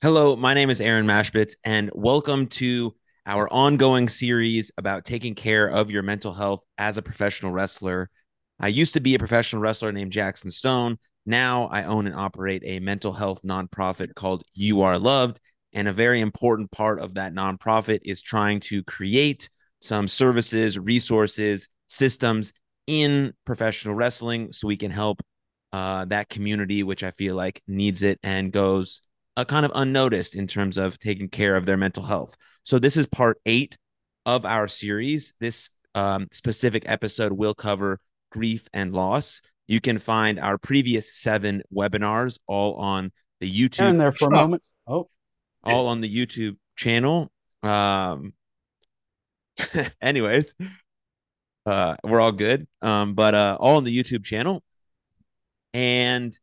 Hello, my name is Aaron Machbitz, and welcome to our ongoing series about taking care of your mental health as a professional wrestler. I used to be a professional wrestler named Jackson Stone. Now I own and operate a mental health nonprofit called You Are Loved. And a very important part of that nonprofit is trying to create some services, resources, systems in professional wrestling so we can help uh, that community, which I feel like needs it and goes uh, kind of unnoticed in terms of taking care of their mental health. So this is part eight of our series. This um, specific episode will cover grief and loss. You can find our previous seven webinars all on the YouTube. And there for a moment. Oh, all on the YouTube channel. Um, anyways, uh, we're all good. Um, but uh, all on the YouTube channel. And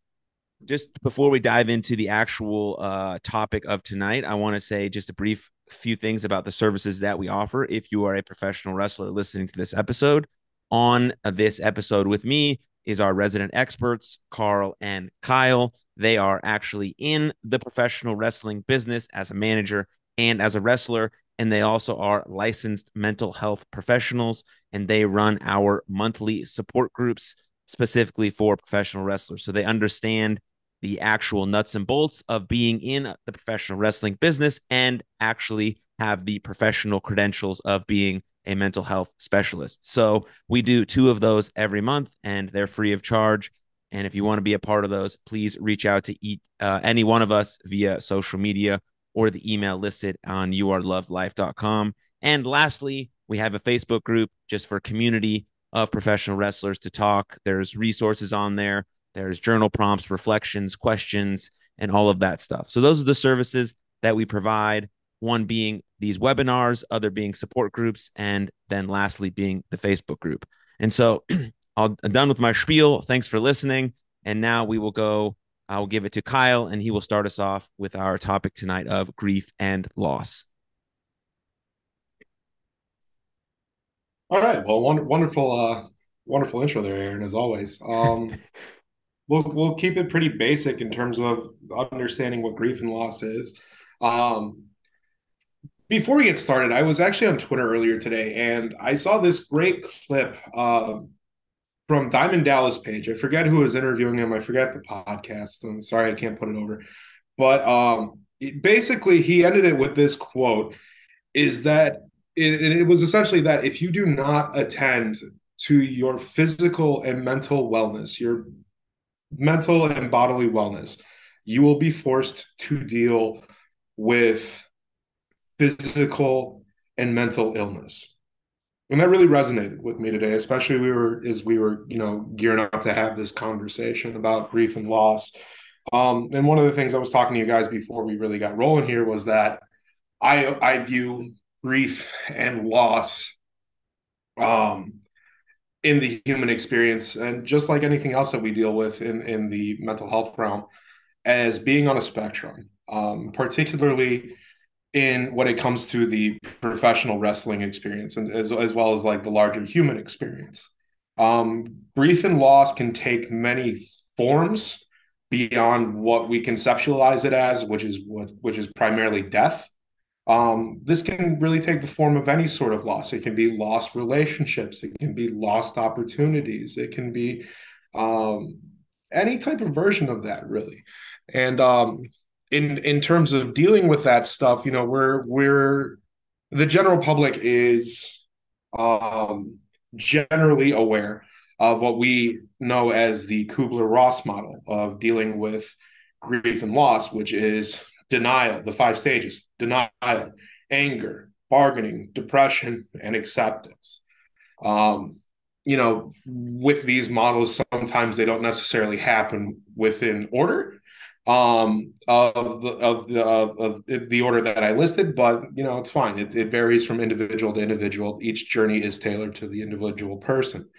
just before we dive into the actual uh, topic of tonight, I want to say just a brief few things about the services that we offer. If you are a professional wrestler listening to this episode, on this episode with me is our resident experts, Carl and Kyle. They are actually in the professional wrestling business as a manager and as a wrestler. And they also are licensed mental health professionals, and they run our monthly support groups specifically for professional wrestlers. So they understand the actual nuts and bolts of being in the professional wrestling business and actually have the professional credentials of being a mental health specialist. So we do two of those every month and they're free of charge. And if you want to be a part of those, please reach out to eat, uh, any one of us via social media or the email listed on youarelovedlife.com. And lastly, we have a Facebook group just for community of professional wrestlers to talk. There's resources on there there's journal prompts, reflections, questions, and all of that stuff. So those are the services that we provide. One being these webinars, other being support groups, and then lastly being the Facebook group. And so I'm done with my spiel. Thanks for listening. And now we will go. I will give it to Kyle, and he will start us off with our topic tonight of grief and loss. All right. Well, wonderful, uh, wonderful intro there, Aaron, as always. Um, we'll we'll keep it pretty basic in terms of understanding what grief and loss is. Um, before we get started, I was actually on Twitter earlier today, and I saw this great clip uh, from Diamond Dallas Page. I forget who was interviewing him. I forget the podcast. I'm sorry, I can't put it over. But um, it, basically, he ended it with this quote: "Is that it, it was essentially that if you do not attend to your physical and mental wellness, your mental and bodily wellness, you will be forced to deal with physical and mental illness. And that really resonated with me today, especially we were as we were, you know, gearing up to have this conversation about grief and loss. Um, and one of the things I was talking to you guys before we really got rolling here was that I I view grief and loss um, in the human experience and just like anything else that we deal with in, in the mental health realm as being on a spectrum um, particularly in when it comes to the professional wrestling experience and as, as well as like the larger human experience. Um, grief and loss can take many forms beyond what we conceptualize it as which is what which is primarily death um, this can really take the form of any sort of loss. It can be lost relationships, it can be lost opportunities, it can be um, any type of version of that, really. And um, in in terms of dealing with that stuff, you know, we're we're the general public is um, generally aware of what we know as the Kubler Ross model of dealing with grief and loss, which is denial, the five stages denial, anger, bargaining, depression, and acceptance. Um, you know, with these models, sometimes they don't necessarily happen within order um, of the of the of, the order that I listed, but you know, it's fine. It, it varies from individual to individual. Each journey is tailored to the individual person.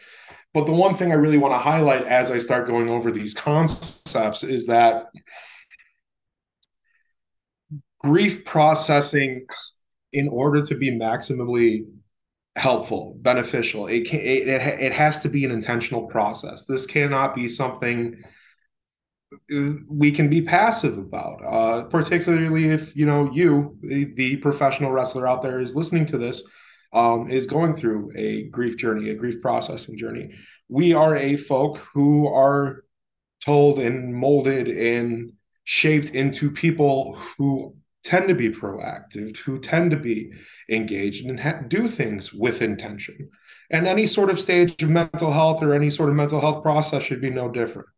But the one thing I really want to highlight as I start going over these concepts is that grief processing in order to be maximally helpful beneficial it can it, it, has to be an intentional process this cannot be something we can be passive about, uh, particularly if you know you, the, the, professional wrestler out there, is listening to this, um, is going through a grief journey, a grief processing journey. We are a folk who are told and molded and shaped into people who tend to be proactive, who tend to be engaged and ha- do things with intention. And any sort of stage of mental health or any sort of mental health process should be no different.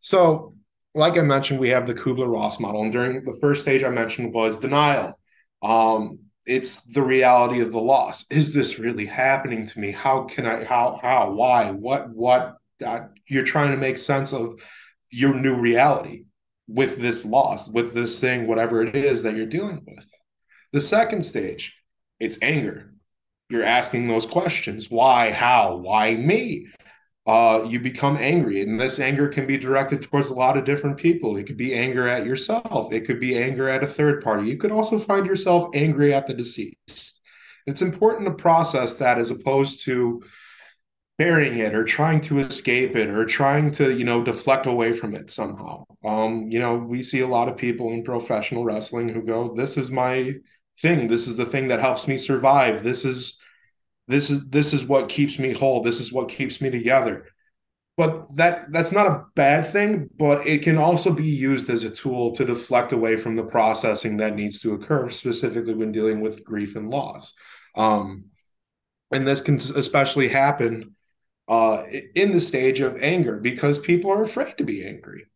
So, like I mentioned, we have the Kubler Ross model. And during the first stage I mentioned was denial. Um, it's the reality of the loss. Is this really happening to me? How can I, how, how, why, what, what? Uh, you're trying to make sense of your new reality with this loss, with this thing, whatever it is that you're dealing with. The second stage, it's anger. You're asking those questions why, how, why me? Uh, you become angry, and this anger can be directed towards a lot of different people. It could be anger at yourself, it could be anger at a third party. You could also find yourself angry at the deceased. It's important to process that as opposed to burying it or trying to escape it or trying to you know deflect away from it somehow. Um you know we see a lot of people in professional wrestling who go this is my thing. This is the thing that helps me survive. This is this is this is what keeps me whole. This is what keeps me together. But that that's not a bad thing but it can also be used as a tool to deflect away from the processing that needs to occur specifically when dealing with grief and loss. Um and this can especially happen uh, in the stage of anger because people are afraid to be angry.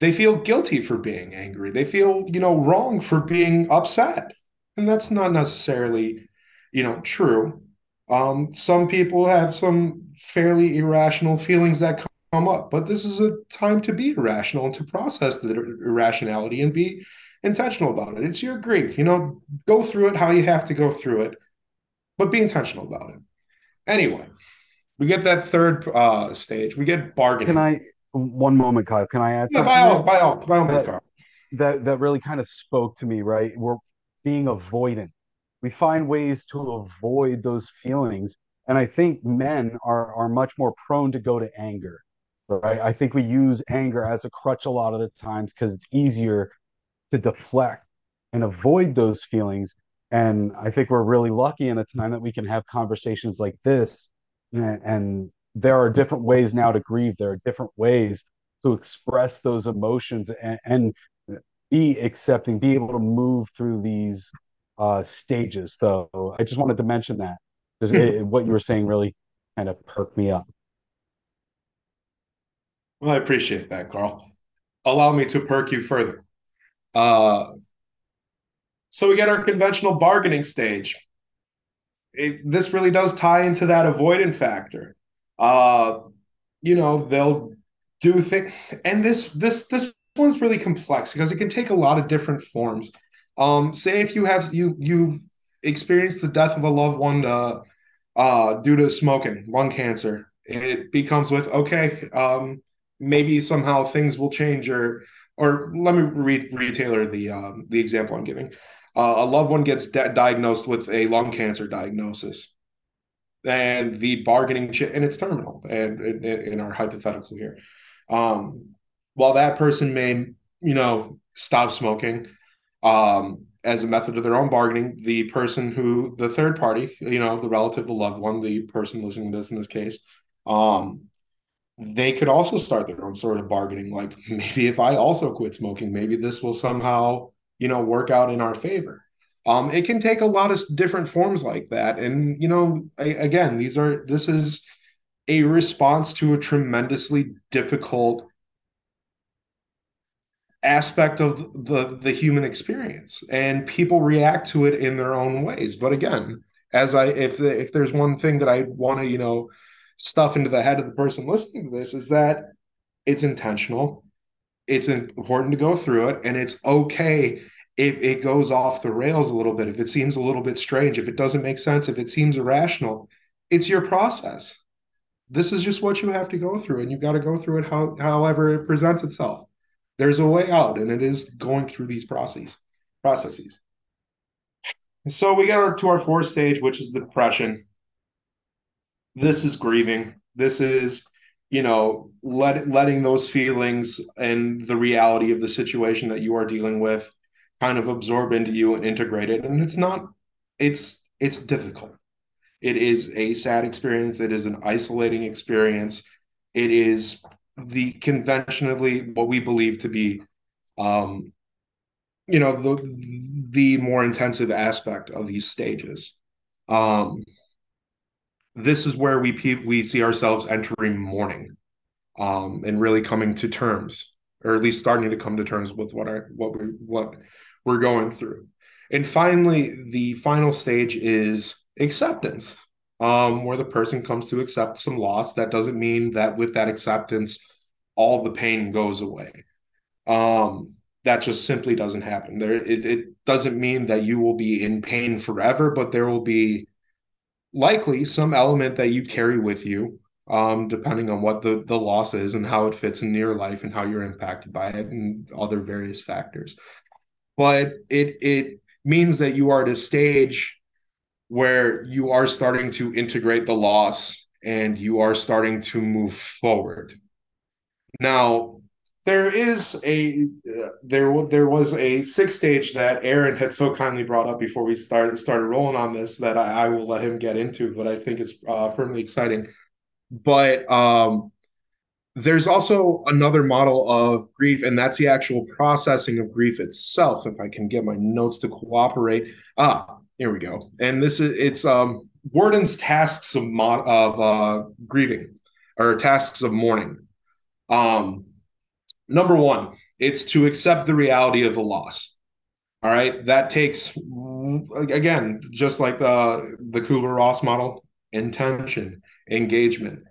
They feel guilty for being angry. They feel, you know, wrong for being upset. And that's not necessarily, you know, true. Um, some people have some fairly irrational feelings that come up, but this is a time to be irrational and to process the irrationality and be intentional about it. It's your grief, you know, go through it how you have to go through it, but be intentional about it. Anyway, we get that third uh, stage. We get bargaining. Can I one moment, Kyle? Can I add? Something? Yeah, by all, by all, by all means, Kyle. That that really kind of spoke to me. Right, we're being avoidant. We find ways to avoid those feelings, and I think men are are much more prone to go to anger. Right, I think we use anger as a crutch a lot of the times because it's easier to deflect and avoid those feelings. And I think we're really lucky in a time that we can have conversations like this and, and there are different ways now to grieve. There are different ways to express those emotions and, and be accepting be able to move through these uh, stages. So i just wanted to mention that. Because hmm. what you were saying really kind of perked me up. Well i appreciate that carl. Allow me to perk you further. Uh, so we get our conventional bargaining stage it, this really does tie into that avoidant factor. Uh, you know, they'll do things, and this this this one's really complex because it can take a lot of different forms. Um, say if you have you you've experienced the death of a loved one uh, uh, due to smoking, lung cancer, it becomes with okay, um, maybe somehow things will change or or let me re- retailer the um, the example I'm giving uh, a loved one gets di- diagnosed with a lung cancer diagnosis. And the bargaining ch- and it's terminal and in, in our hypothetical here. Um, while that person may you know stop smoking um, as a method of their own bargaining the person who the third party you know the relative the loved one the person listening to this in this case um, they could also start their own sort of bargaining. Like maybe if i also quit smoking maybe this will somehow you know, work out in our favor. Um, it can take a lot of different forms like that. And, you know, I, again, these are, this is a response to a tremendously difficult aspect of the the human experience and people react to it in their own ways but again as i if the, if there's one thing that i want to you know stuff into the head of the person listening to this is that it's intentional it's important to go through it and it's okay if it goes off the rails a little bit if it seems a little bit strange if it doesn't make sense if it seems irrational it's your process. This is just what you have to go through and you've got to go through it how, however it presents itself. There's a way out and it is going through these processes processes. So we get to our fourth stage which is depression. This is grieving. This is you know, let letting those feelings and the reality of the situation that you are dealing with kind of absorb into you and integrate it. And it's not, it's it's difficult. It is a sad experience. It is an isolating experience. It is the conventionally what we believe to be um you know the the more intensive aspect of these stages um this is where we we see ourselves entering mourning um and really coming to terms or at least starting to come to terms with what our what we what we're going through. And finally the final stage is acceptance um where the person comes to accept some loss. That doesn't mean that with that acceptance all the pain goes away. Um that just simply doesn't happen. There it, it doesn't mean that you will be in pain forever but there will be likely some element that you carry with you um, depending on what the, the loss is and how it fits in your life and how you're impacted by it and other various factors. But it it means that you are at a stage where you are starting to integrate the loss and you are starting to move forward. Now, there is a uh, there there was a sixth stage that Aaron had so kindly brought up before we started started rolling on this that I, I will let him get into, but I think is uh, firmly exciting. But um, there's also another model of grief, and that's the actual processing of grief itself. If I can get my notes to cooperate, ah, here we go. And this is it's um, Worden's tasks of mod, of uh, grieving or tasks of mourning. Um, number one, it's to accept the reality of the loss. All right, that takes again, just like the the Kubler Ross model, intention, engagement.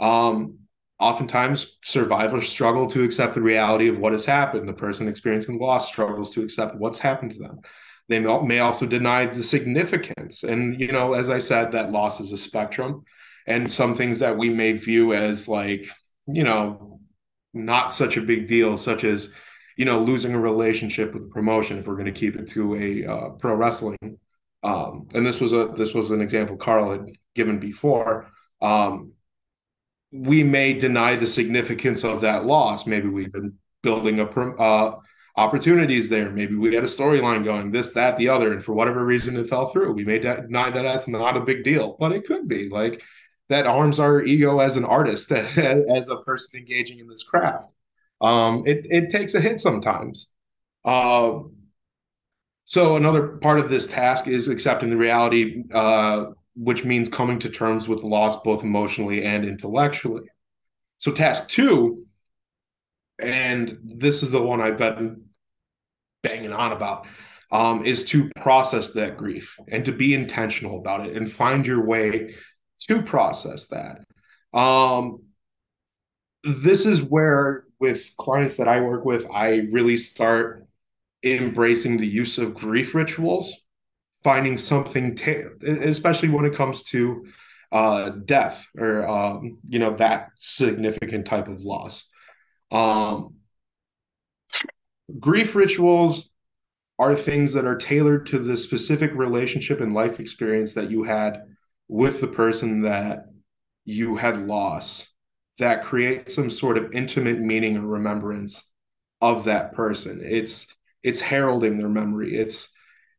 Um, oftentimes, survivors struggle to accept the reality of what has happened. The person experiencing loss struggles to accept what's happened to them. They may also deny the significance. And you know, as I said, that loss is a spectrum, and some things that we may view as like you know not such a big deal, such as you know losing a relationship with promotion. If we're going to keep it to a uh, pro wrestling, um, and this was a this was an example Carl had given before. Um, we may deny the significance of that loss. Maybe we've been building up uh, opportunities there. Maybe we had a storyline going, this, that, the other, and for whatever reason it fell through. We may deny that that's not a big deal, but it could be. Like that arms our ego as an artist, as a person engaging in this craft. Um, it it takes a hit sometimes. Uh, so another part of this task is accepting the reality, uh, which means coming to terms with loss both emotionally and intellectually. So task two, and this is the one I've been banging on about, um, is to process that grief and to be intentional about it and find your way to process that. Um, this is where, with clients that I work with, I really start embracing the use of grief rituals, finding something, ta- especially when it comes to uh, death or um, you know that significant type of loss. Um, grief rituals are things that are tailored to the specific relationship and life experience that you had with the person that you had lost that creates some sort of intimate meaning or remembrance of that person. It's it's heralding their memory. It's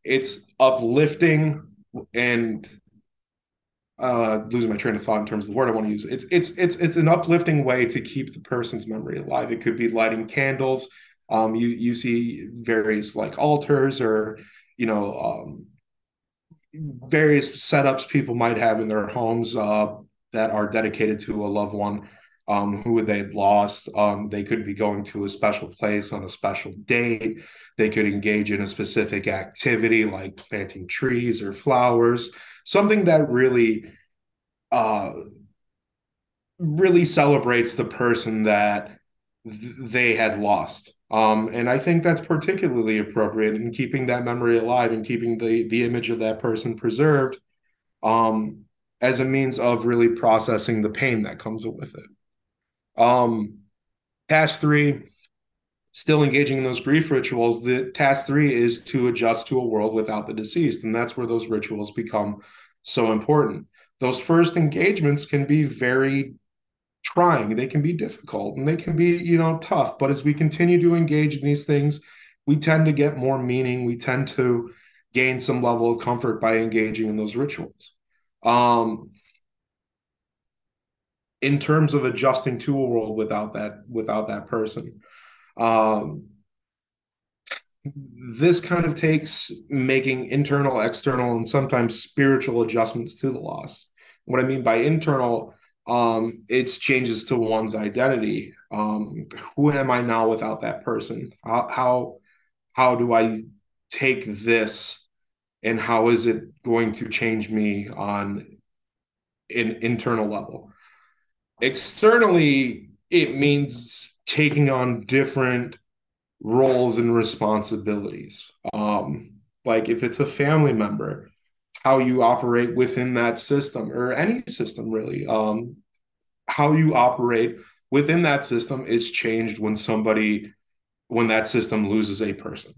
it's uplifting and uh losing my train of thought in terms of the word i want to use. It's it's it's it's an uplifting way to keep the person's memory alive. It could be lighting candles. Um you you see various like altars or you know um various setups people might have in their homes uh, that are dedicated to a loved one um, who they lost. Um, they could be going to a special place on a special date. They could engage in a specific activity like planting trees or flowers, something that really, uh, really celebrates the person that th- they had lost. Um, and I think that's particularly appropriate in keeping that memory alive and keeping the the image of that person preserved um, as a means of really processing the pain that comes with it. Um, task three, still engaging in those grief rituals. The task three is to adjust to a world without the deceased, and that's where those rituals become so important. Those first engagements can be very trying, they can be difficult, and they can be, you know, tough. But as we continue to engage in these things, we tend to get more meaning. We tend to gain some level of comfort by engaging in those rituals. Um, in terms of adjusting to a world without that without that person, um, this kind of takes making internal, external, and sometimes spiritual adjustments to the loss. What I mean by internal, um, it's changes to one's identity. Um, who am I now without that person? How, how how do I take this, and how is it going to change me on an internal level? Externally, it means taking on different roles and responsibilities. Um, like if it's a family member, how you operate within that system or any system really. Um, how you operate within that system is changed when somebody when that system loses a person.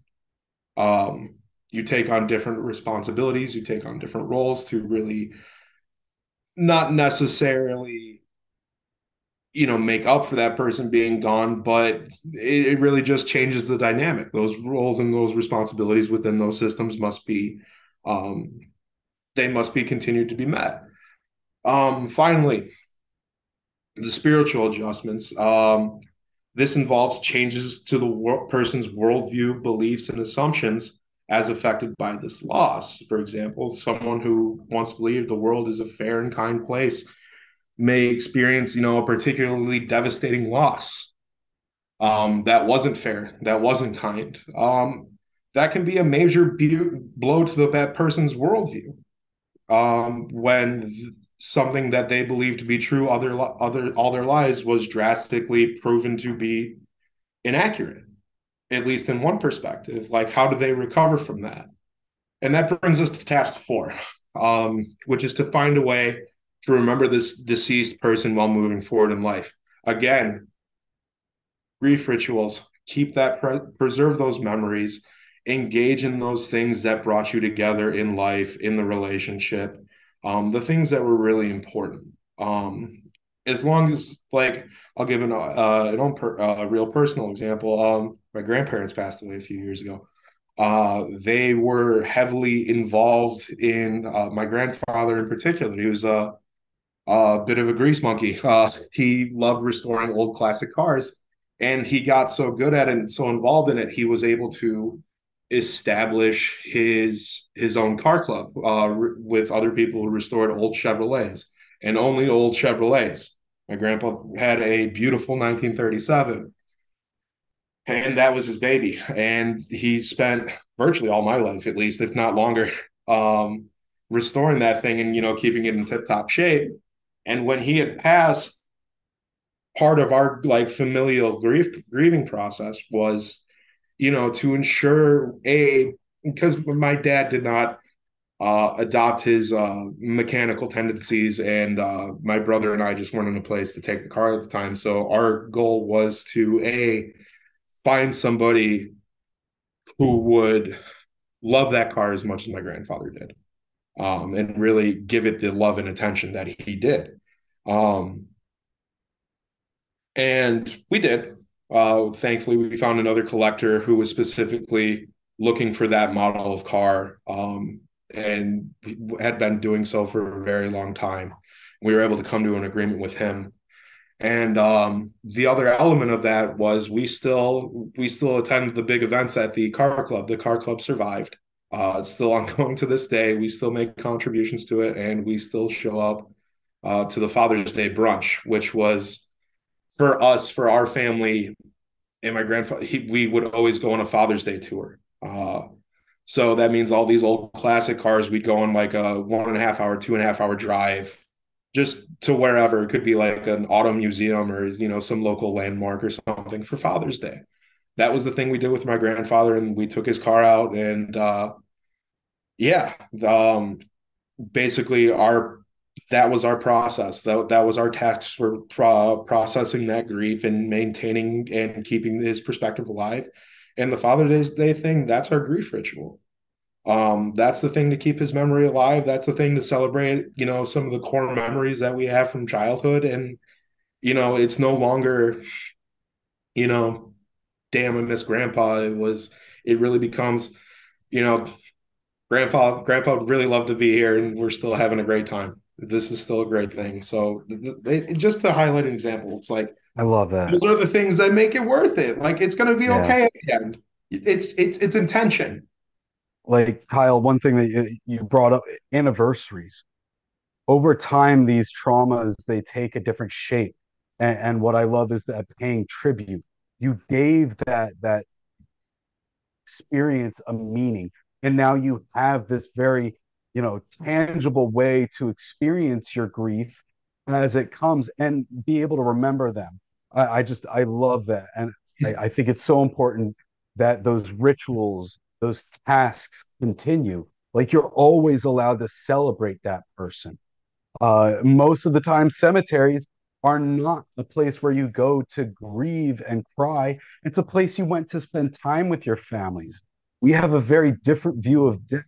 Um, you take on different responsibilities, you take on different roles to really not necessarily you know make up for that person being gone but it, it, really just changes the dynamic those roles and those responsibilities within those systems must be um, they must be continued to be met. Um, finally the spiritual adjustments. Um, this involves changes to the wor- person's worldview beliefs and assumptions as affected by this loss. For example someone who once believed the world is a fair and kind place may experience, you know, a particularly devastating loss um, that wasn't fair, that wasn't kind. Um, that can be a major bu- blow to the, person's worldview um, when something that they believe to be true other other all their lives was drastically proven to be inaccurate at least in one perspective. Like how do they recover from that? And that brings us to task four um, which is to find a way to remember this deceased person while moving forward in life. Again, grief rituals, keep that, pre- preserve those memories, engage in those things that brought you together in life, in the relationship, um, the things that were really important. Um, as long as, like, I'll give an, uh, an per, uh, a real personal example. Um, my grandparents passed away a few years ago. Uh, they were heavily involved in uh, my grandfather in particular. He was a a bit of a grease monkey. Uh, he loved restoring old classic cars, and he got so good at it and so involved in it, he was able to establish his his own car club uh, with other people who restored old Chevrolets and only old Chevrolets. My grandpa had a beautiful 1937, and that was his baby. And he spent virtually all my life, at least, if not longer, um, restoring that thing and you know keeping it in tip top shape and when he had passed, part of our like familial grief grieving process was, you know, to ensure a because my dad did not uh, adopt his uh, mechanical tendencies, and uh, my brother and I just weren't in a place to take the car at the time. So our goal was to a find somebody who would love that car as much as my grandfather did, um, and really give it the love and attention that he did. Um, and we did. Uh, thankfully, we found another collector who was specifically looking for that model of car um, and had been doing so for a very long time. We were able to come to an agreement with him. And um, the other element of that was we still we still attend the big events at the car club. The car club survived. Uh, it's still ongoing to this day. We still make contributions to it, and we still show up uh, to the Father's Day brunch, which was for us, for our family, and my grandfather. He, we would always go on a Father's Day tour. Uh, so that means all these old classic cars, we'd go on like a one and a half hour, two and a half hour drive just to wherever. It could be like an auto museum or, you know, some local landmark or something for Father's Day. That was the thing we did with my grandfather. And we took his car out and, uh, yeah, um, basically our that was our process. That that was our task for pro- processing that grief and maintaining and keeping his perspective alive. And the Father's Day thing, that's our grief ritual. Um, that's the thing to keep his memory alive. That's the thing to celebrate, you know, some of the core memories that we have from childhood. And, you know, it's no longer, you know, damn, I miss grandpa. It was, it really becomes, you know, grandpa, grandpa would really love to be here and we're still having a great time. This is still a great thing. So they, just to highlight an example, it's like, I love that. Those are the things that make it worth it. Like it's going to be yeah. okay at the end. It's, it's, it's intention. Like Kyle, one thing that you brought up anniversaries over time, these traumas, they take a different shape and, and what I love is that paying tribute. You gave that that experience a meaning, and now you have this very you know tangible way to experience your grief as it comes and be able to remember them. I, I just I love that, and I, I think it's so important that those rituals, those tasks continue. Like you're always allowed to celebrate that person. Uh, most of the time, cemeteries are not a place where you go to grieve and cry. It's a place you went to spend time with your families. We have a very different view of death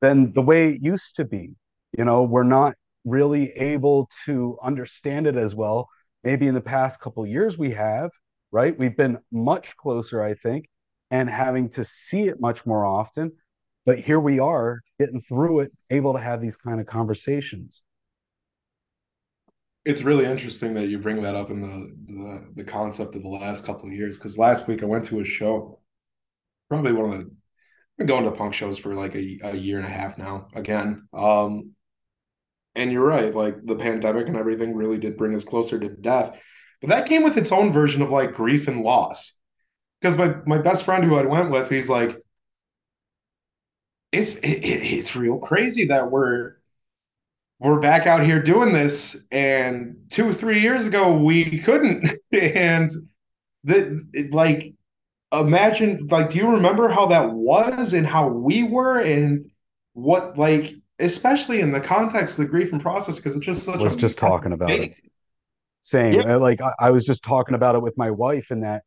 than the way it used to be. You know, we're not really able to understand it as well. Maybe in the past couple years we have, right? We've been much closer, I think, and having to see it much more often. But here we are getting through it, able to have these kind of conversations it's really interesting that you bring that up in the the, the concept of the last couple of years because last week I went to a show, probably one of the been going to punk shows for like a, a year and a half now again. Um, and you're right, like the pandemic and everything really did bring us closer to death, but that came with its own version of like grief and loss. Because my my best friend who I went with, he's like, it's it, it's real crazy that we're we're back out here doing this and two or three years ago we couldn't and that like imagine like do you remember how that was and how we were and what like especially in the context of the grief and process because it's just such I was just talking about it same yeah. like I, I was just talking about it with my wife and that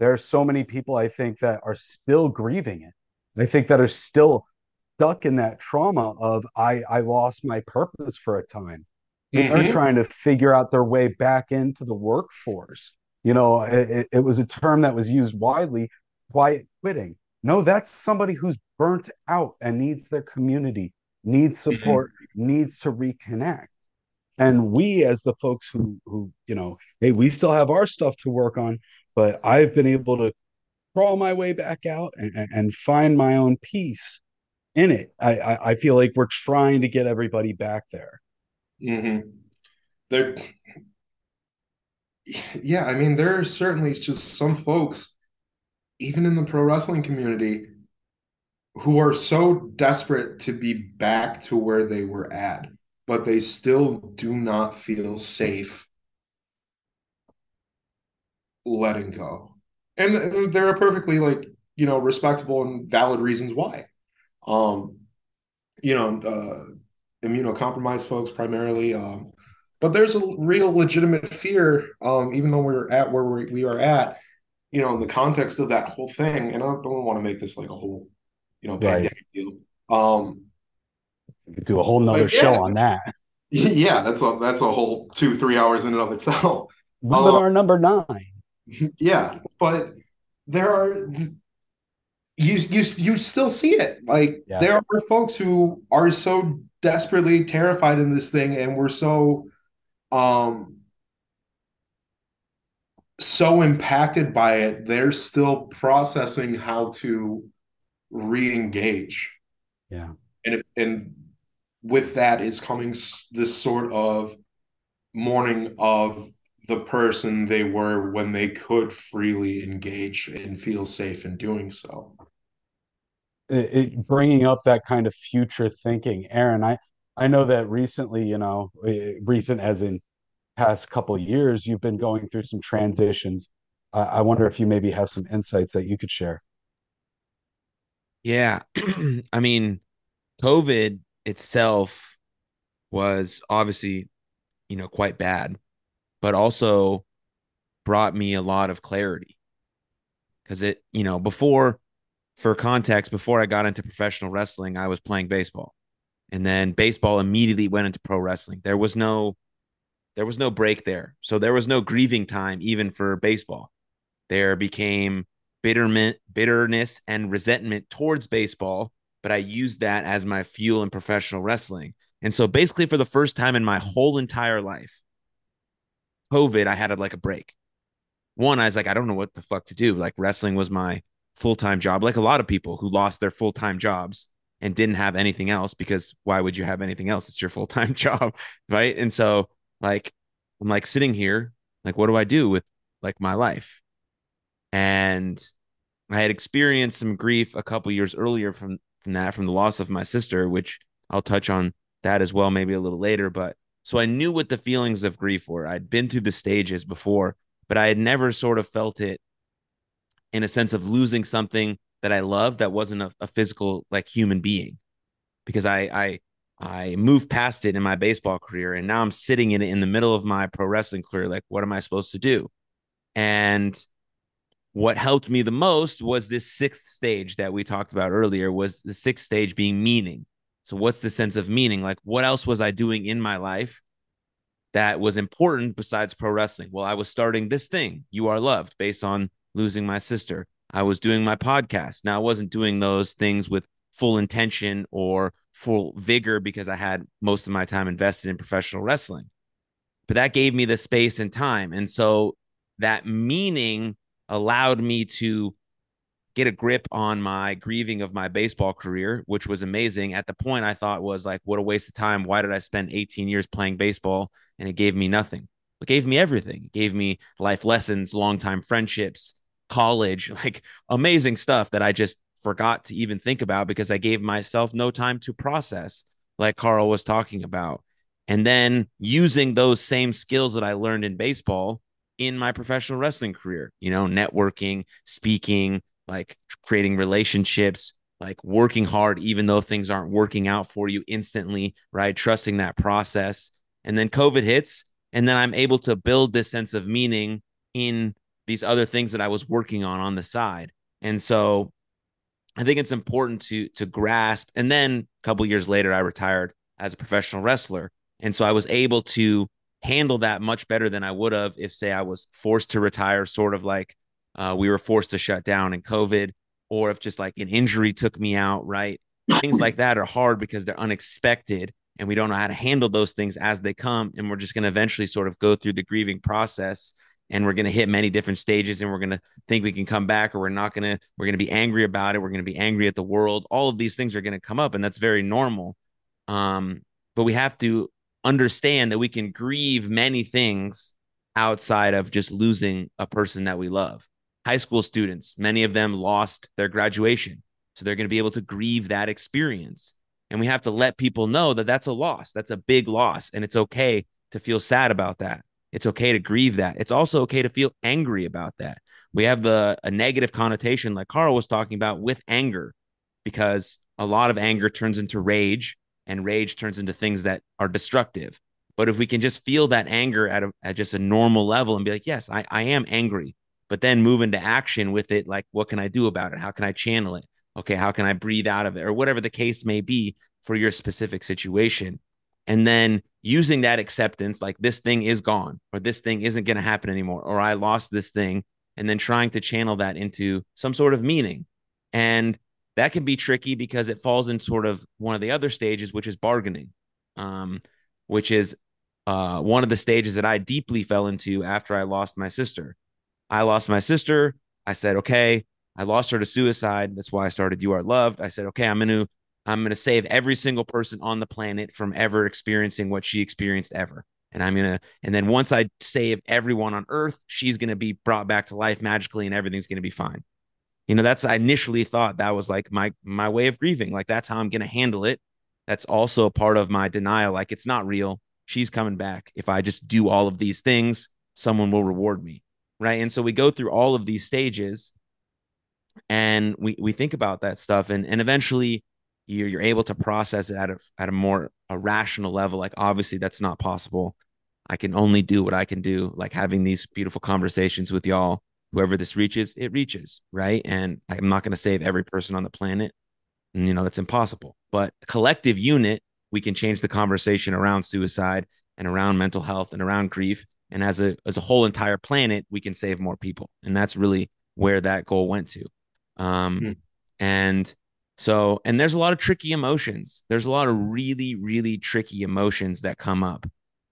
there are so many people i think that are still grieving it i think that are still stuck in that trauma of I I lost my purpose for a time. Mm-hmm. They're trying to figure out their way back into the workforce. You know, it, it was a term that was used widely, quiet quitting. No, that's somebody who's burnt out and needs their community, needs mm-hmm. support, mm-hmm. needs to reconnect. And we, as the folks who who you know, hey, we still have our stuff to work on, but I've been able to crawl my way back out and, and find my own peace in it. I, I, I feel like we're trying to get everybody back there. Mm-hmm. There, yeah, I mean, there are certainly just some folks, even in the pro wrestling community, who are so desperate to be back to where they were at, but they still do not feel safe letting go. And, there are perfectly like, you know, respectable and valid reasons why um, you know, uh, immunocompromised folks primarily. Um, but there's a real legitimate fear, um, even though we're at where we, we are at, you know, in the context of that whole thing. And I don't, don't want to make this like a whole, you know, pandemic right. deal. Um, we could do a whole nother show yeah. on that. Yeah, that's a that's a whole two three hours in and of itself. Um, our number nine. Yeah, but there are you you you still see it. Like yeah. there are folks who are so desperately terrified in this thing, and we're so um so impacted by it. They're still processing how to re-engage. Yeah, and if and with that is coming this sort of mourning of the person they were when they could freely engage and feel safe in doing so. It, it, bringing up that kind of future thinking, Aaron. I I know that recently, you know, eh, recent as in past couple years, you've been going through some transitions. I, I wonder if you maybe have some insights that you could share. Yeah, I mean, COVID itself was obviously, you know, quite bad but also brought me a lot of clarity because it, you know, before, for context, before I got into professional wrestling, I was playing baseball. And then baseball immediately went into pro wrestling. There was no there was no break there. So there was no grieving time even for baseball. There became bitterment, bitterness and resentment towards baseball, but I used that as my fuel in professional wrestling. And so basically for the first time in my whole entire life, COVID, I had a, like a break. One, I was like, I don't know what the fuck to do. Like wrestling was my full-time job, like a lot of people who lost their full-time jobs and didn't have anything else because why would you have anything else? It's your full-time job. Right. And so like I'm like sitting here, like, what do I do with like my life? And I had experienced some grief a couple years earlier from from that, from the loss of my sister, which I'll touch on that as well, maybe a little later. But so I knew what the feelings of grief were. I'd been through the stages before, but I had never sort of felt it in a sense of losing something that I loved that wasn't a, a physical like human being. Because I I I moved past it in my baseball career and now I'm sitting in it in the middle of my pro wrestling career. Like, what am I supposed to do? And what helped me the most was this sixth stage that we talked about earlier was the sixth stage being meaning so what's the sense of meaning like what else was i doing in my life that was important besides pro wrestling well i was starting this thing you are loved based on losing my sister i was doing my podcast now i wasn't doing those things with full intention or full vigor because i had most of my time invested in professional wrestling but that gave me the space and time and so that meaning allowed me to get a grip on my grieving of my baseball career, which was amazing. At the point, I thought was like, what a waste of time. Why did I spend 18 years playing baseball and it gave me nothing? It gave me everything. It gave me life lessons, long-time friendships, college, like amazing stuff that I just forgot to even think about because I gave myself no time to process, like Carl was talking about. And then using those same skills that I learned in baseball in my professional wrestling career, you know, networking, speaking, like creating relationships, like working hard, even though things aren't working out for you instantly, right? Trusting that process. And then COVID hits, and then I'm able to build this sense of meaning in these other things that I was working on on the side. And so I think it's important to to grasp. And then a couple years later, I retired as a professional wrestler, and so I was able to handle that much better than I would have if, say, I was forced to retire, sort of like uh, we were forced to shut down in COVID, or if just like an injury took me out, right? Things like that are hard because they're unexpected and we don't know how to handle those things as they come. And we're just going to eventually sort of go through the grieving process and we're going to hit many different stages and we're going to think we can come back or we're not going to, we're going to be angry about it. We're going to be angry at the world. All of these things are going to come up and that's very normal. Um, but we have to understand that we can grieve many things outside of just losing a person that we love. High school students, many of them lost their graduation. So they're going to be able to grieve that experience. And we have to let people know that that's a loss. That's a big loss. And it's okay to feel sad about that. It's okay to grieve that. It's also okay to feel angry about that. We have the a negative connotation, like Carl was talking about, with anger, because a lot of anger turns into rage and rage turns into things that are destructive. But if we can just feel that anger at, a, at just a normal level and be like, yes, I, I am angry, but then move into action with it, like, what can I do about it? How can I channel it? Okay, how can I breathe out of it? Or whatever the case may be for your specific situation. And then using that acceptance, like this thing is gone, or this thing isn't going to happen anymore, or I lost this thing, and then trying to channel that into some sort of meaning. And that can be tricky because it falls in sort of one of the other stages, which is bargaining, um, which is uh, one of the stages that I deeply fell into after I lost my sister. I lost my sister. I said, okay, I lost her to suicide. That's why I started You Are Loved. I said, okay, I'm going to I'm going to save every single person on the planet from ever experiencing what she experienced ever. And I'm going to, and then once I save everyone on earth, she's going to be brought back to life magically and everything's going to be fine. You know that's i initially thought that was like my my way of grieving. Like that's how i'm going to handle it. That's also a part of my denial. Like it's not real. She's coming back. If i just do all of these things someone will reward me right? And so we go through all of these stages and we we think about that stuff. And and eventually you're, you're able to process it at a, at a more a rational level like obviously that's not possible i can only do what i can do like having these beautiful conversations with y'all whoever this reaches, it reaches, right? And I'm not going to save every person on the planet. And, you know, that's impossible. But collective unit, we can change the conversation around suicide and around mental health and around grief. And as a as a whole entire planet, we can save more people. And that's really where that goal went to. Um, hmm. And so, and there's a lot of tricky emotions. There's a lot of really, really tricky emotions that come up.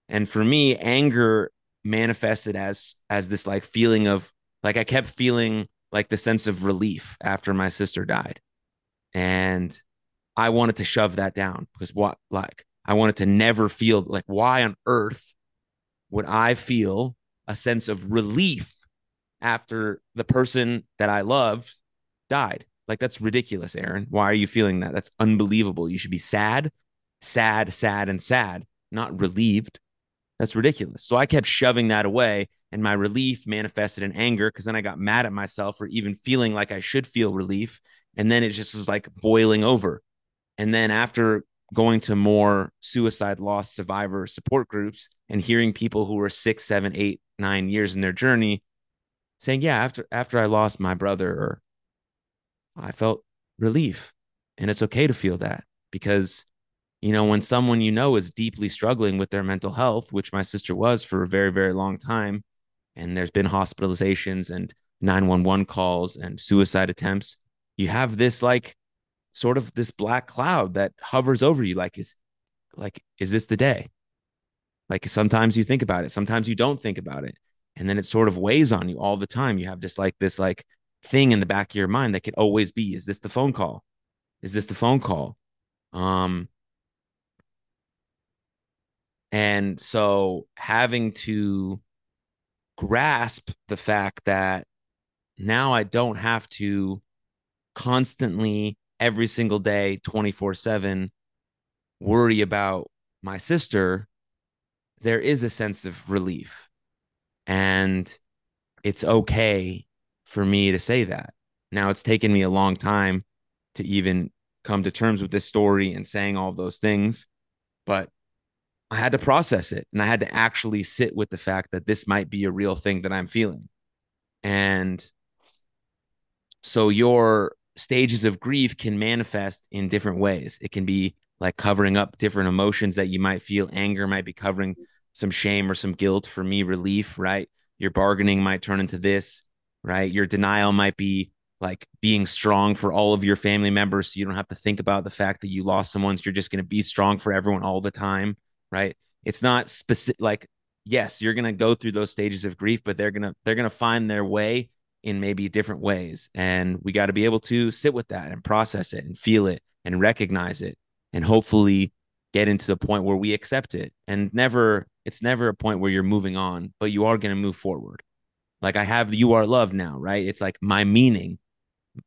And for me, anger manifested as as this like feeling of like I kept feeling like the sense of relief after my sister died. And I wanted to shove that down because what like I wanted to never feel like why on earth would I feel a sense of relief after the person that I loved died? Like that's ridiculous, Aaron. Why are you feeling that? That's unbelievable. You should be sad, sad, sad, and sad, not relieved. That's ridiculous. So I kept shoving that away, and my relief manifested in anger because then I got mad at myself for even feeling like I should feel relief. And then it just was like boiling over. And then after going to more suicide loss survivor support groups and hearing people who were six, seven, eight, nine years in their journey saying, Yeah, after after I lost my brother, or I felt relief. And it's okay to feel that because, you know, when someone you know is deeply struggling with their mental health, which my sister was for a very, very long time, and there's been hospitalizations and 911 calls and suicide attempts, you have this like sort of this black cloud that hovers over you like is like is this the day like sometimes you think about it sometimes you don't think about it and then it sort of weighs on you all the time you have just like this like thing in the back of your mind that could always be is this the phone call? Is this the phone call? Um and so having to grasp the fact that now I don't have to constantly every single day 24/7 worry about my sister there is a sense of relief. And it's okay for me to say that now it's taken me a long time to even come to terms with this story and saying all those things but I had to process it and I had to actually sit with the fact that this might be a real thing that I'm feeling. And so your stages of grief can manifest in different ways. It can be like covering up different emotions that you might feel. Anger might be covering some shame or some guilt. For me, relief, right? Your bargaining might turn into this, right? Your denial might be like being strong for all of your family members. So you don't have to think about the fact that you lost someone. So you're just going to be strong for everyone all the time, right? It's not specific, like, yes, you're going to go through those stages of grief, but they're going to, they're going to find their way in maybe different ways. And we got to be able to sit with that and process it and feel it and recognize it and hopefully get into the point where we accept it. And never, it's never a point where you're moving on, but you are going to move forward. Like I have You Are Loved now, right? It's like my meaning.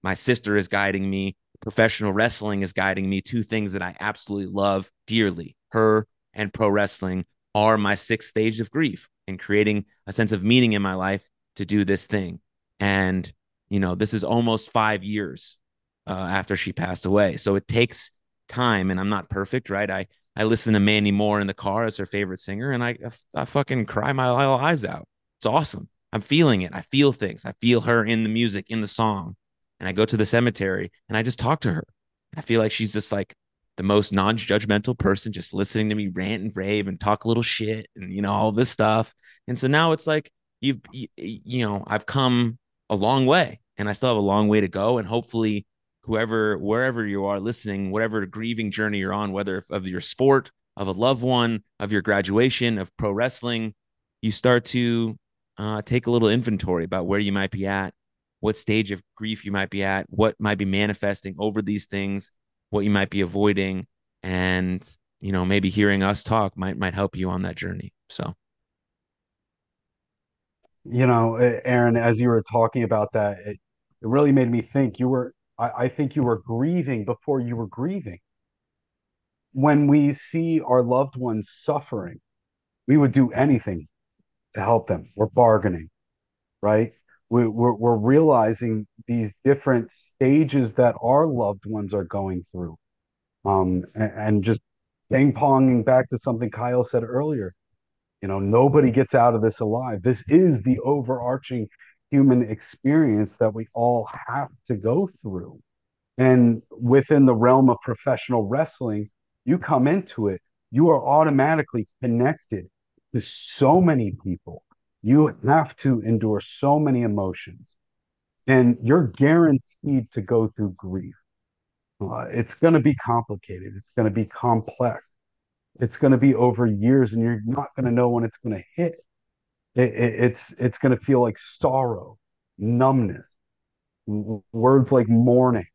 My sister is guiding me. Professional wrestling is guiding me. Two things that I absolutely love dearly. Her and pro wrestling are my sixth stage of grief and creating a sense of meaning in my life to do this thing. And, you know, this is almost five years uh, after she passed away. So it takes time and I'm not perfect, right? I, I listen to Mandy Moore in the car as her favorite singer and I, I fucking cry my little eyes out. It's awesome. I'm feeling it. I feel things. I feel her in the music, in the song. And I go to the cemetery and I just talk to her. I feel like she's just like the most non-judgmental person, just listening to me rant and rave and talk a little shit and you know all this stuff. And so now it's like you've you, know I've come a long way and I still have a long way to go. And hopefully, whoever, wherever you are listening, whatever grieving journey you're on, whether of your sport, of a loved one, of your graduation, of pro wrestling, you start to uh, take a little inventory about where you might be at, what stage of grief you might be at, what might be manifesting over these things, what you might be avoiding, and you know maybe hearing us talk might might help you on that journey. So you know, Aaron, as you were talking about that, it, it really made me think you were, I, I think you were grieving before you were grieving. When we see our loved ones suffering, we would do anything to help them. We're bargaining, right? We, we're, we're realizing these different stages that our loved ones are going through. Um, and, and just ping ponging back to something Kyle said earlier you know, nobody gets out of this alive. This is the overarching human experience that we all have to go through. And within the realm of professional wrestling, you come into it you are automatically connected to so many people. You have to endure so many emotions, and you're guaranteed to go through grief. Uh, it's going to be complicated. It's going to be complex. It's going to be over years, and you're not going to know when it's going to hit. It, it, it's it's going to feel like sorrow, numbness, words like mourning.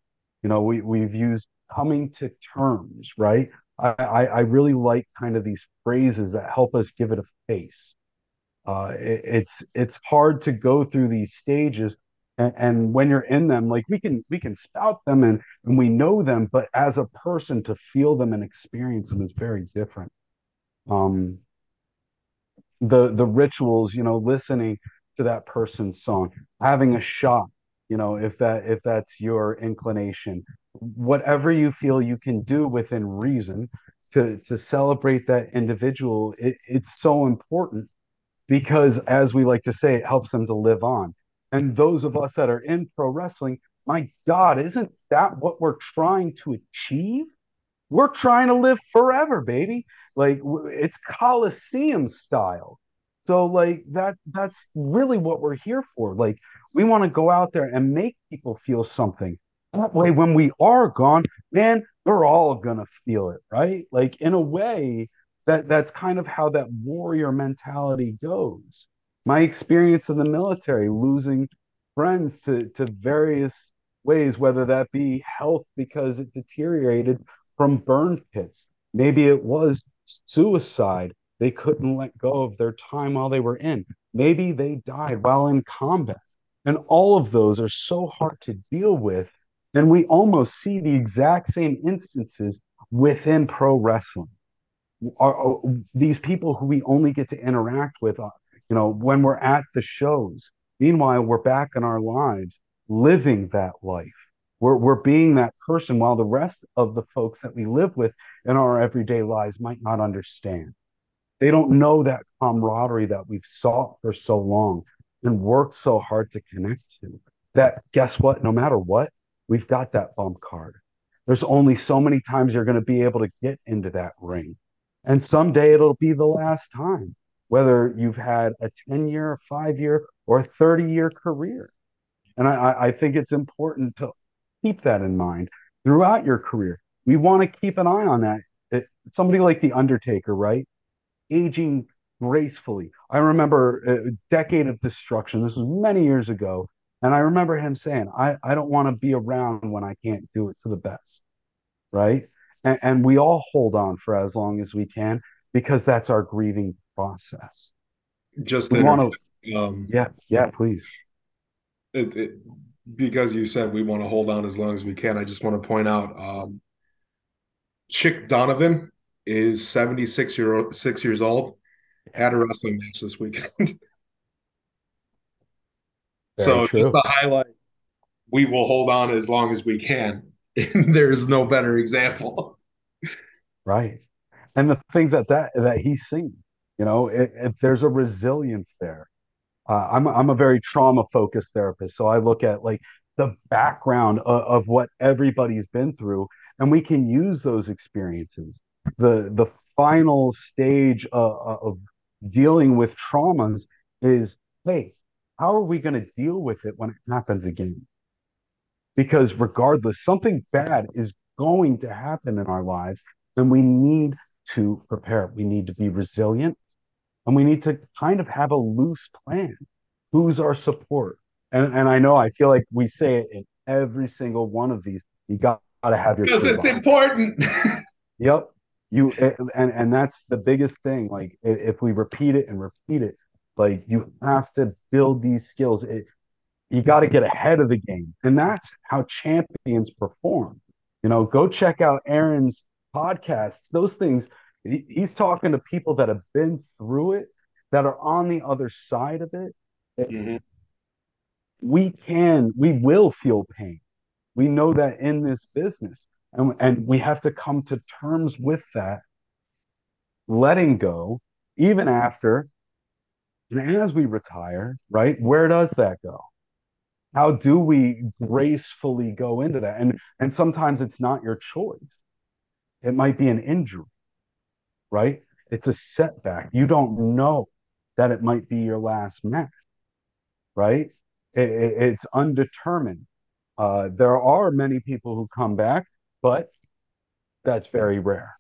You know, we we've used coming to terms, right? I, I, really like kind of these phrases that help us give it a face. Uh, it, it's it's hard to go through these stages and, and, when you're in them like we can we can spout them and, and we know them but as a person to feel them and experience them is very different um the the rituals you know listening to that person's song having a shot you know if that if that's your inclination whatever you feel you can do within reason to to celebrate that individual it, it's so important because as we like to say it helps them to live on. And those of us that are in pro wrestling my god isn't that what we're trying to achieve? We're trying to live forever baby. Like it's coliseum style. So like that that's really what we're here for. Like we want to go out there and make people feel something that way when we are gone man they're all gonna feel it right? Like in a way that that's kind of how that warrior mentality goes. My experience in the military losing friends to to various ways whether that be health because it deteriorated from burn pits. Maybe it was suicide. They couldn't let go of their time while they were in. Maybe they died while in combat. And all of those are so hard to deal with and we almost see the exact same instances within pro wrestling. Are, are, these people who we only get to interact with uh, you know when we're at the shows. Meanwhile we're back in our lives living that life. We're, we're being that person while the rest of the folks that we live with in our everyday lives might not understand. They don't know that camaraderie that we've sought for so long and worked so hard to connect to. That guess what? No matter what we've got that bump card there's only so many times you're going to be able to get into that ring and someday it'll be the last time, whether you've had a 10 year, five year, or 30 year career. And I, I think it's important to keep that in mind throughout your career. We want to keep an eye on that. It, somebody like The Undertaker, right? Aging gracefully. I remember a decade of destruction. This was many years ago. And I remember him saying, I, I don't want to be around when I can't do it to the best. Right and, and we all hold on for as long as we can because that's our grieving process. Just we want to, um, yeah, yeah, please. It, it, because you said we want to hold on as long as we can, I just want to point out um, Chick Donovan is 76 year old, six years old, had a wrestling match this weekend. so true. just the highlight, we will hold on as long as we can. there's no better example. Right. And the things that that that he's seen, you know, if there's a resilience there. Uh, I'm I'm a very trauma focused therapist, so I look at like the background of, of what everybody's been through, and we can use those experiences. The the final stage of, of dealing with traumas is, hey, how are we going to deal with it when it happens again? because regardless, something bad is going to happen in our lives, and we need to prepare. We need to be resilient, and we need to kind of have a loose plan. Who's our support? And and I know I feel like we say it in every single one of these. You got to have your because it's important. yep. You and and that's the biggest thing. Like if we repeat it and repeat it, like you have to build these skills. It, you got to get ahead of the game. And that's how champions perform. You know, go check out Aaron's podcasts, those things. He, he's talking to people that have been through it, that are on the other side of it. Mm-hmm. We can, we will feel pain. We know that in this business. And, and we have to come to terms with that, letting go, even after and as we retire, right? Where does that go? how do we gracefully go into that and and sometimes it's not your choice it might be an injury right? It's a setback. You don't know that it might be your last match, right? It, it, it's undetermined. Uh, there are many people who come back, but that's very rare.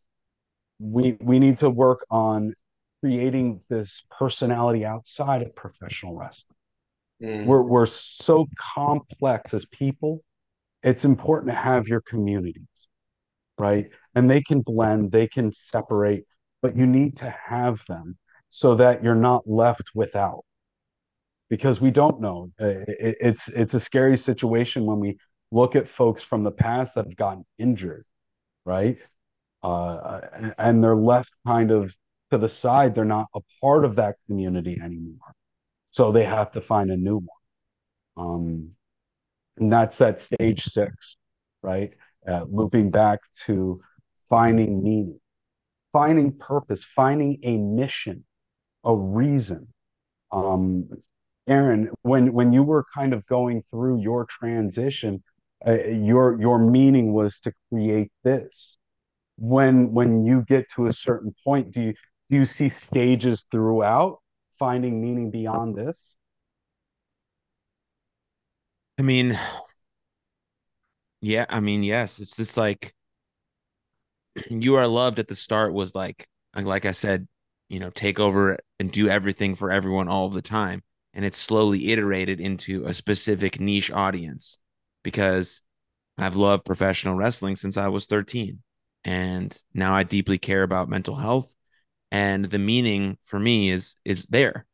We we need to work on creating this personality outside of professional wrestling. Mm. We're we're so complex as people. It's important to have your communities, right? And they can blend, they can separate, but you need to have them so that you're not left without. Because we don't know. It's it's a scary situation when we look at folks from the past that have gotten injured, right? Uh, and they're left kind of to the side. They're not a part of that community anymore. So they have to find a new one. Um, and that's that stage six, right? Uh, looping back to finding meaning, finding purpose, finding a mission, a reason. Um, Aaron, when when you were kind of going through your transition, uh, your your meaning was to create this. When when you get to a certain point, do you do you see stages throughout finding meaning beyond this? I mean, yeah, I mean, yes. It's just like you are loved at the start was like like I said, you know, take over and do everything for everyone all the time. And it's slowly iterated into a specific niche audience because I've loved professional wrestling since I was 13. And now I deeply care about mental health and the meaning for me is is there.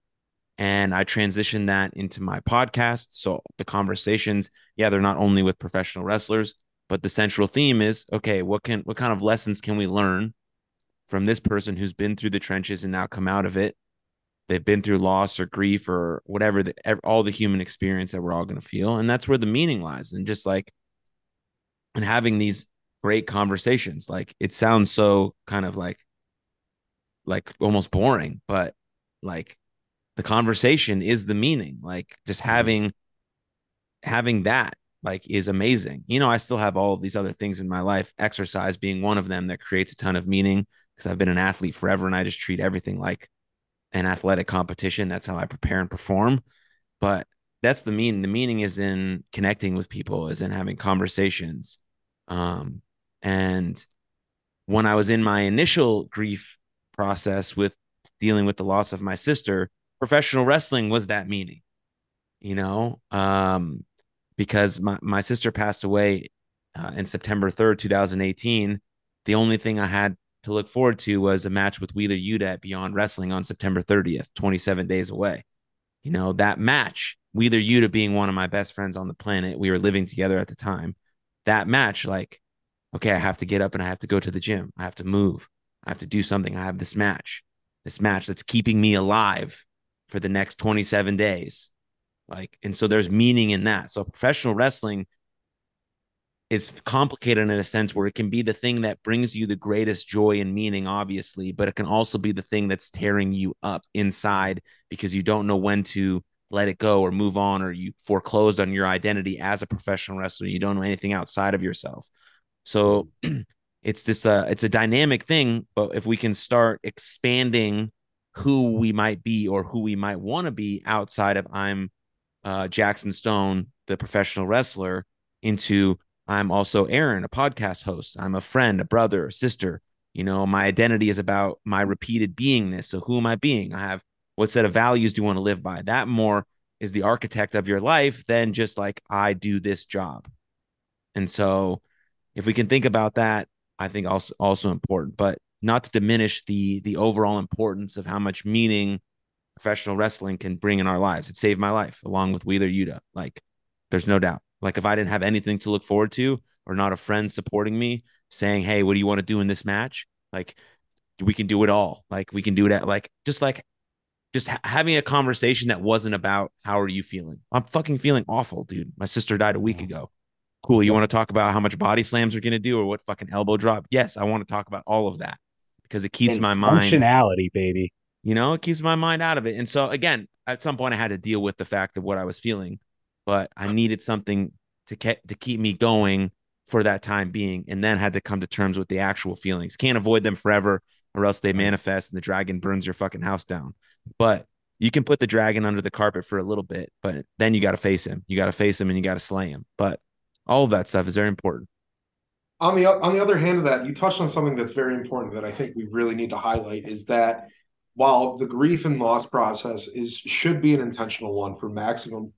And i transition that into my podcast. So the conversations yeah they're not only with professional wrestlers but the central theme is okay what can what kind of lessons can we learn from this person who's been through the trenches and now come out of it? They've been through loss or grief or whatever the, all the human experience that we're all going to feel. And that's where the meaning lies. And just like and having these great conversations like it sounds so kind of like like almost boring, but like the conversation is the meaning. Like just mm-hmm. having having that like is amazing. You know, I still have all of these other things in my life, exercise being one of them that creates a ton of meaning because I've been an athlete forever and I just treat everything like an athletic competition. That's how I prepare and perform. But that's the meaning. The meaning is in connecting with people, is in having conversations. Um, and when I was in my initial grief process with dealing with the loss of my sister, professional wrestling was that meaning, you know, um, because my, my sister passed away uh, in September 3rd, 2018. The only thing I had to look forward to was a match with Wheeler Yuta at Beyond Wrestling on September 30th, 27 days away. You know, that match, Wheeler Yuta being one of my best friends on the planet, we were living together at the time. That match, like, okay, I have to get up and I have to go to the gym. I have to move. I have to do something. I have this match, this match that's keeping me alive for the next 27 days. Like, and so there's meaning in that. So professional wrestling is complicated in a sense where it can be the thing that brings you the greatest joy and meaning, obviously, but it can also be the thing that's tearing you up inside because you don't know when to let it go or move on, or you foreclosed on your identity as a professional wrestler. You don't know anything outside of yourself. So it's just a it's a dynamic thing but if we can start expanding who we might be or who we might want to be outside of i'm uh, jackson stone the professional wrestler into i'm also aaron a podcast host. I'm a friend a brother a sister. You know my identity is about my repeated beingness. So who am i being? I have what set of values do you want to live by? That more is the architect of your life than just like i do this job. And so if we can think about that I think also also important, but not to diminish the the overall importance of how much meaning professional wrestling can bring in our lives. It saved my life along with Wheeler Yuta. Like there's no doubt. Like if I didn't have anything to look forward to or not a friend supporting me saying, "Hey, what do you want to do in this match?" Like we can do it all. Like we can do it at like just like just ha- having a conversation that wasn't about how are you feeling. I'm fucking feeling awful, dude. My sister died a week ago. Cool. You want to talk about how much body slams are going to do or what fucking elbow drop? Yes, I want to talk about all of that because it keeps and my mind functionality, baby. You know, it keeps my mind out of it. And so again, at some point I had to deal with the fact of what I was feeling, but I needed something to ke- to keep me going for that time being and then had to come to terms with the actual feelings. Can't avoid them forever. or else they manifest and the dragon burns your fucking house down. But you can put the dragon under the carpet for a little bit, but then you got to face him. You got to face him and you got to slay him. But all of that stuff is very important. On the on the other hand of that, you touched on something that's very important that I think we really need to highlight is that while the grief and loss process is should be an intentional one for maximum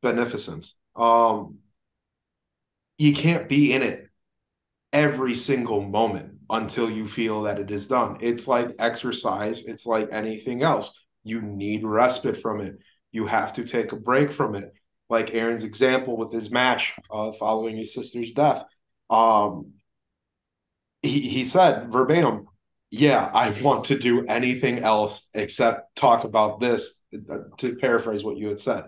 beneficence, um, you can't be in it every single moment until you feel that it is done. It's like exercise, it's like anything else. You need respite from it. You have to take a break from it. Like Aaron's example with his match uh, following his sister's death. Um, he, he said verbatim, Yeah, I want to do anything else except talk about this, uh, to paraphrase what you had said.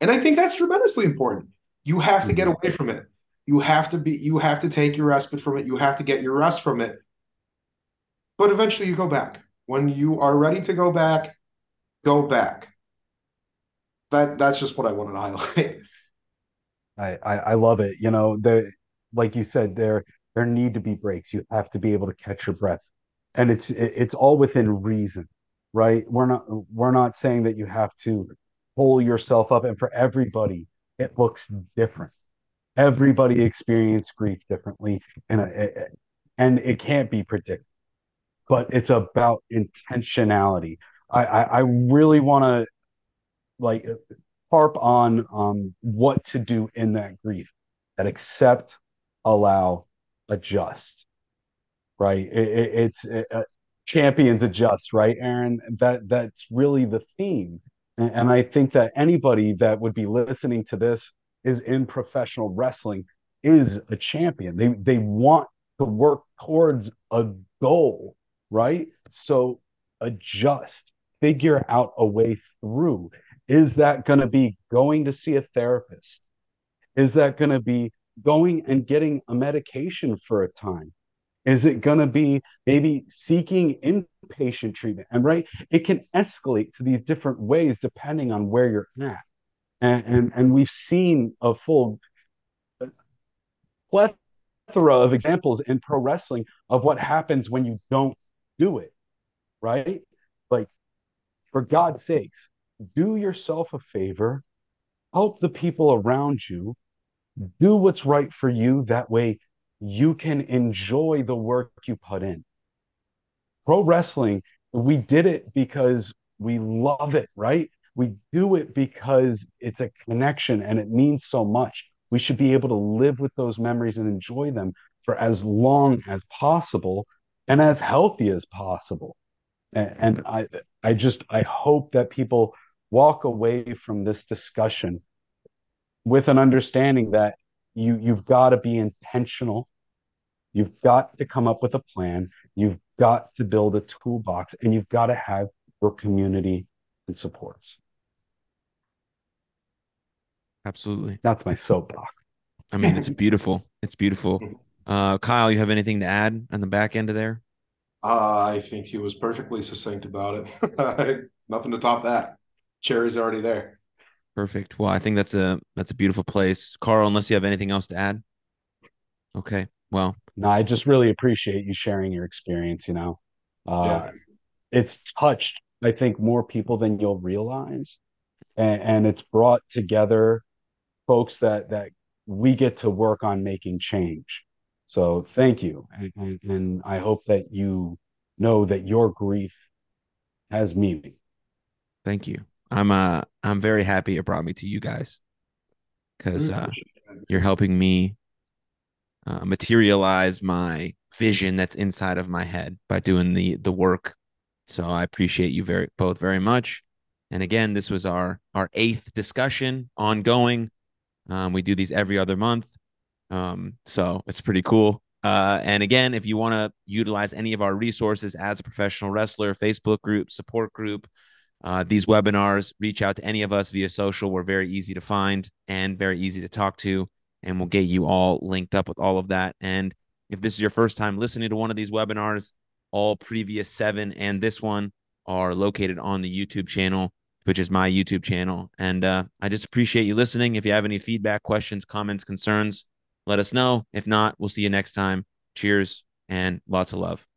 And I think that's tremendously important. You have to get mm-hmm. away from it. You have to be, you have to take your respite from it. You have to get your rest from it. But eventually you go back. When you are ready to go back, go back. That that's just what I wanted to highlight. I, I, I love it. You know, the like you said, there there need to be breaks. You have to be able to catch your breath. And it's it's all within reason, right? We're not we're not saying that you have to pull yourself up and for everybody it looks different everybody experience grief differently and uh, uh, and it can't be predicted but it's about intentionality i i, I really want to like harp on um what to do in that grief that accept allow adjust right it, it, it's it, uh, champions adjust right aaron that that's really the theme and, and i think that anybody that would be listening to this is in professional wrestling is a champion. They they want to work towards a goal, right? So adjust, figure out a way through. Is that going to be going to see a therapist? Is that going to be going and getting a medication for a time? Is it going to be maybe seeking inpatient treatment? And right, it can escalate to these different ways depending on where you're at and, and, and we've seen a full uh, plethora of examples in pro wrestling of what happens when you don't do it, right? Like, for God's sakes, do yourself a favor, help the people around you, do what's right for you. That way, you can enjoy the work you put in. Pro wrestling, we did it because we love it, right? We do it because it's a connection and it means so much. We should be able to live with those memories and enjoy them for as long as possible and as healthy as possible. And, and I, I just, I hope that people walk away from this discussion with an understanding that you, you've got to be intentional. You've got to come up with a plan. You've got to build a toolbox and you've got to have your community and supports. Absolutely. That's my soapbox. I mean, it's beautiful. It's beautiful. Uh, Kyle, you have anything to add on the back end of there? Uh, I think he was perfectly succinct about it. Nothing to top that. Cherry's already there. Perfect. Well, I think that's a that's a beautiful place. Carl, unless you have anything else to add. Okay. Well, no, I just really appreciate you sharing your experience, you know. Uh, yeah. it's touched, I think, more people than you'll realize. And, and it's brought together folks that that we get to work on making change. So thank you, and, and, and I hope that you know that your grief has meaning. Thank you. I'm uh I'm very happy it brought me to you guys because uh, you're helping me uh, materialize my vision that's inside of my head by doing the the work. So I appreciate you very both very much. And again, this was our our eighth discussion ongoing. Um, we do these every other month. Um, so it's pretty cool. Uh, and again, if you want to utilize any of our resources as a professional wrestler, Facebook group, support group, uh, these webinars, reach out to any of us via social. We're very easy to find and very easy to talk to. And we'll get you all linked up with all of that. And if this is your first time listening to one of these webinars, all previous seven and this one are located on the YouTube channel which is my YouTube channel. And uh, I just appreciate you listening. If you have any feedback, questions, comments, concerns, let us know. If not, we'll see you next time. Cheers and lots of love.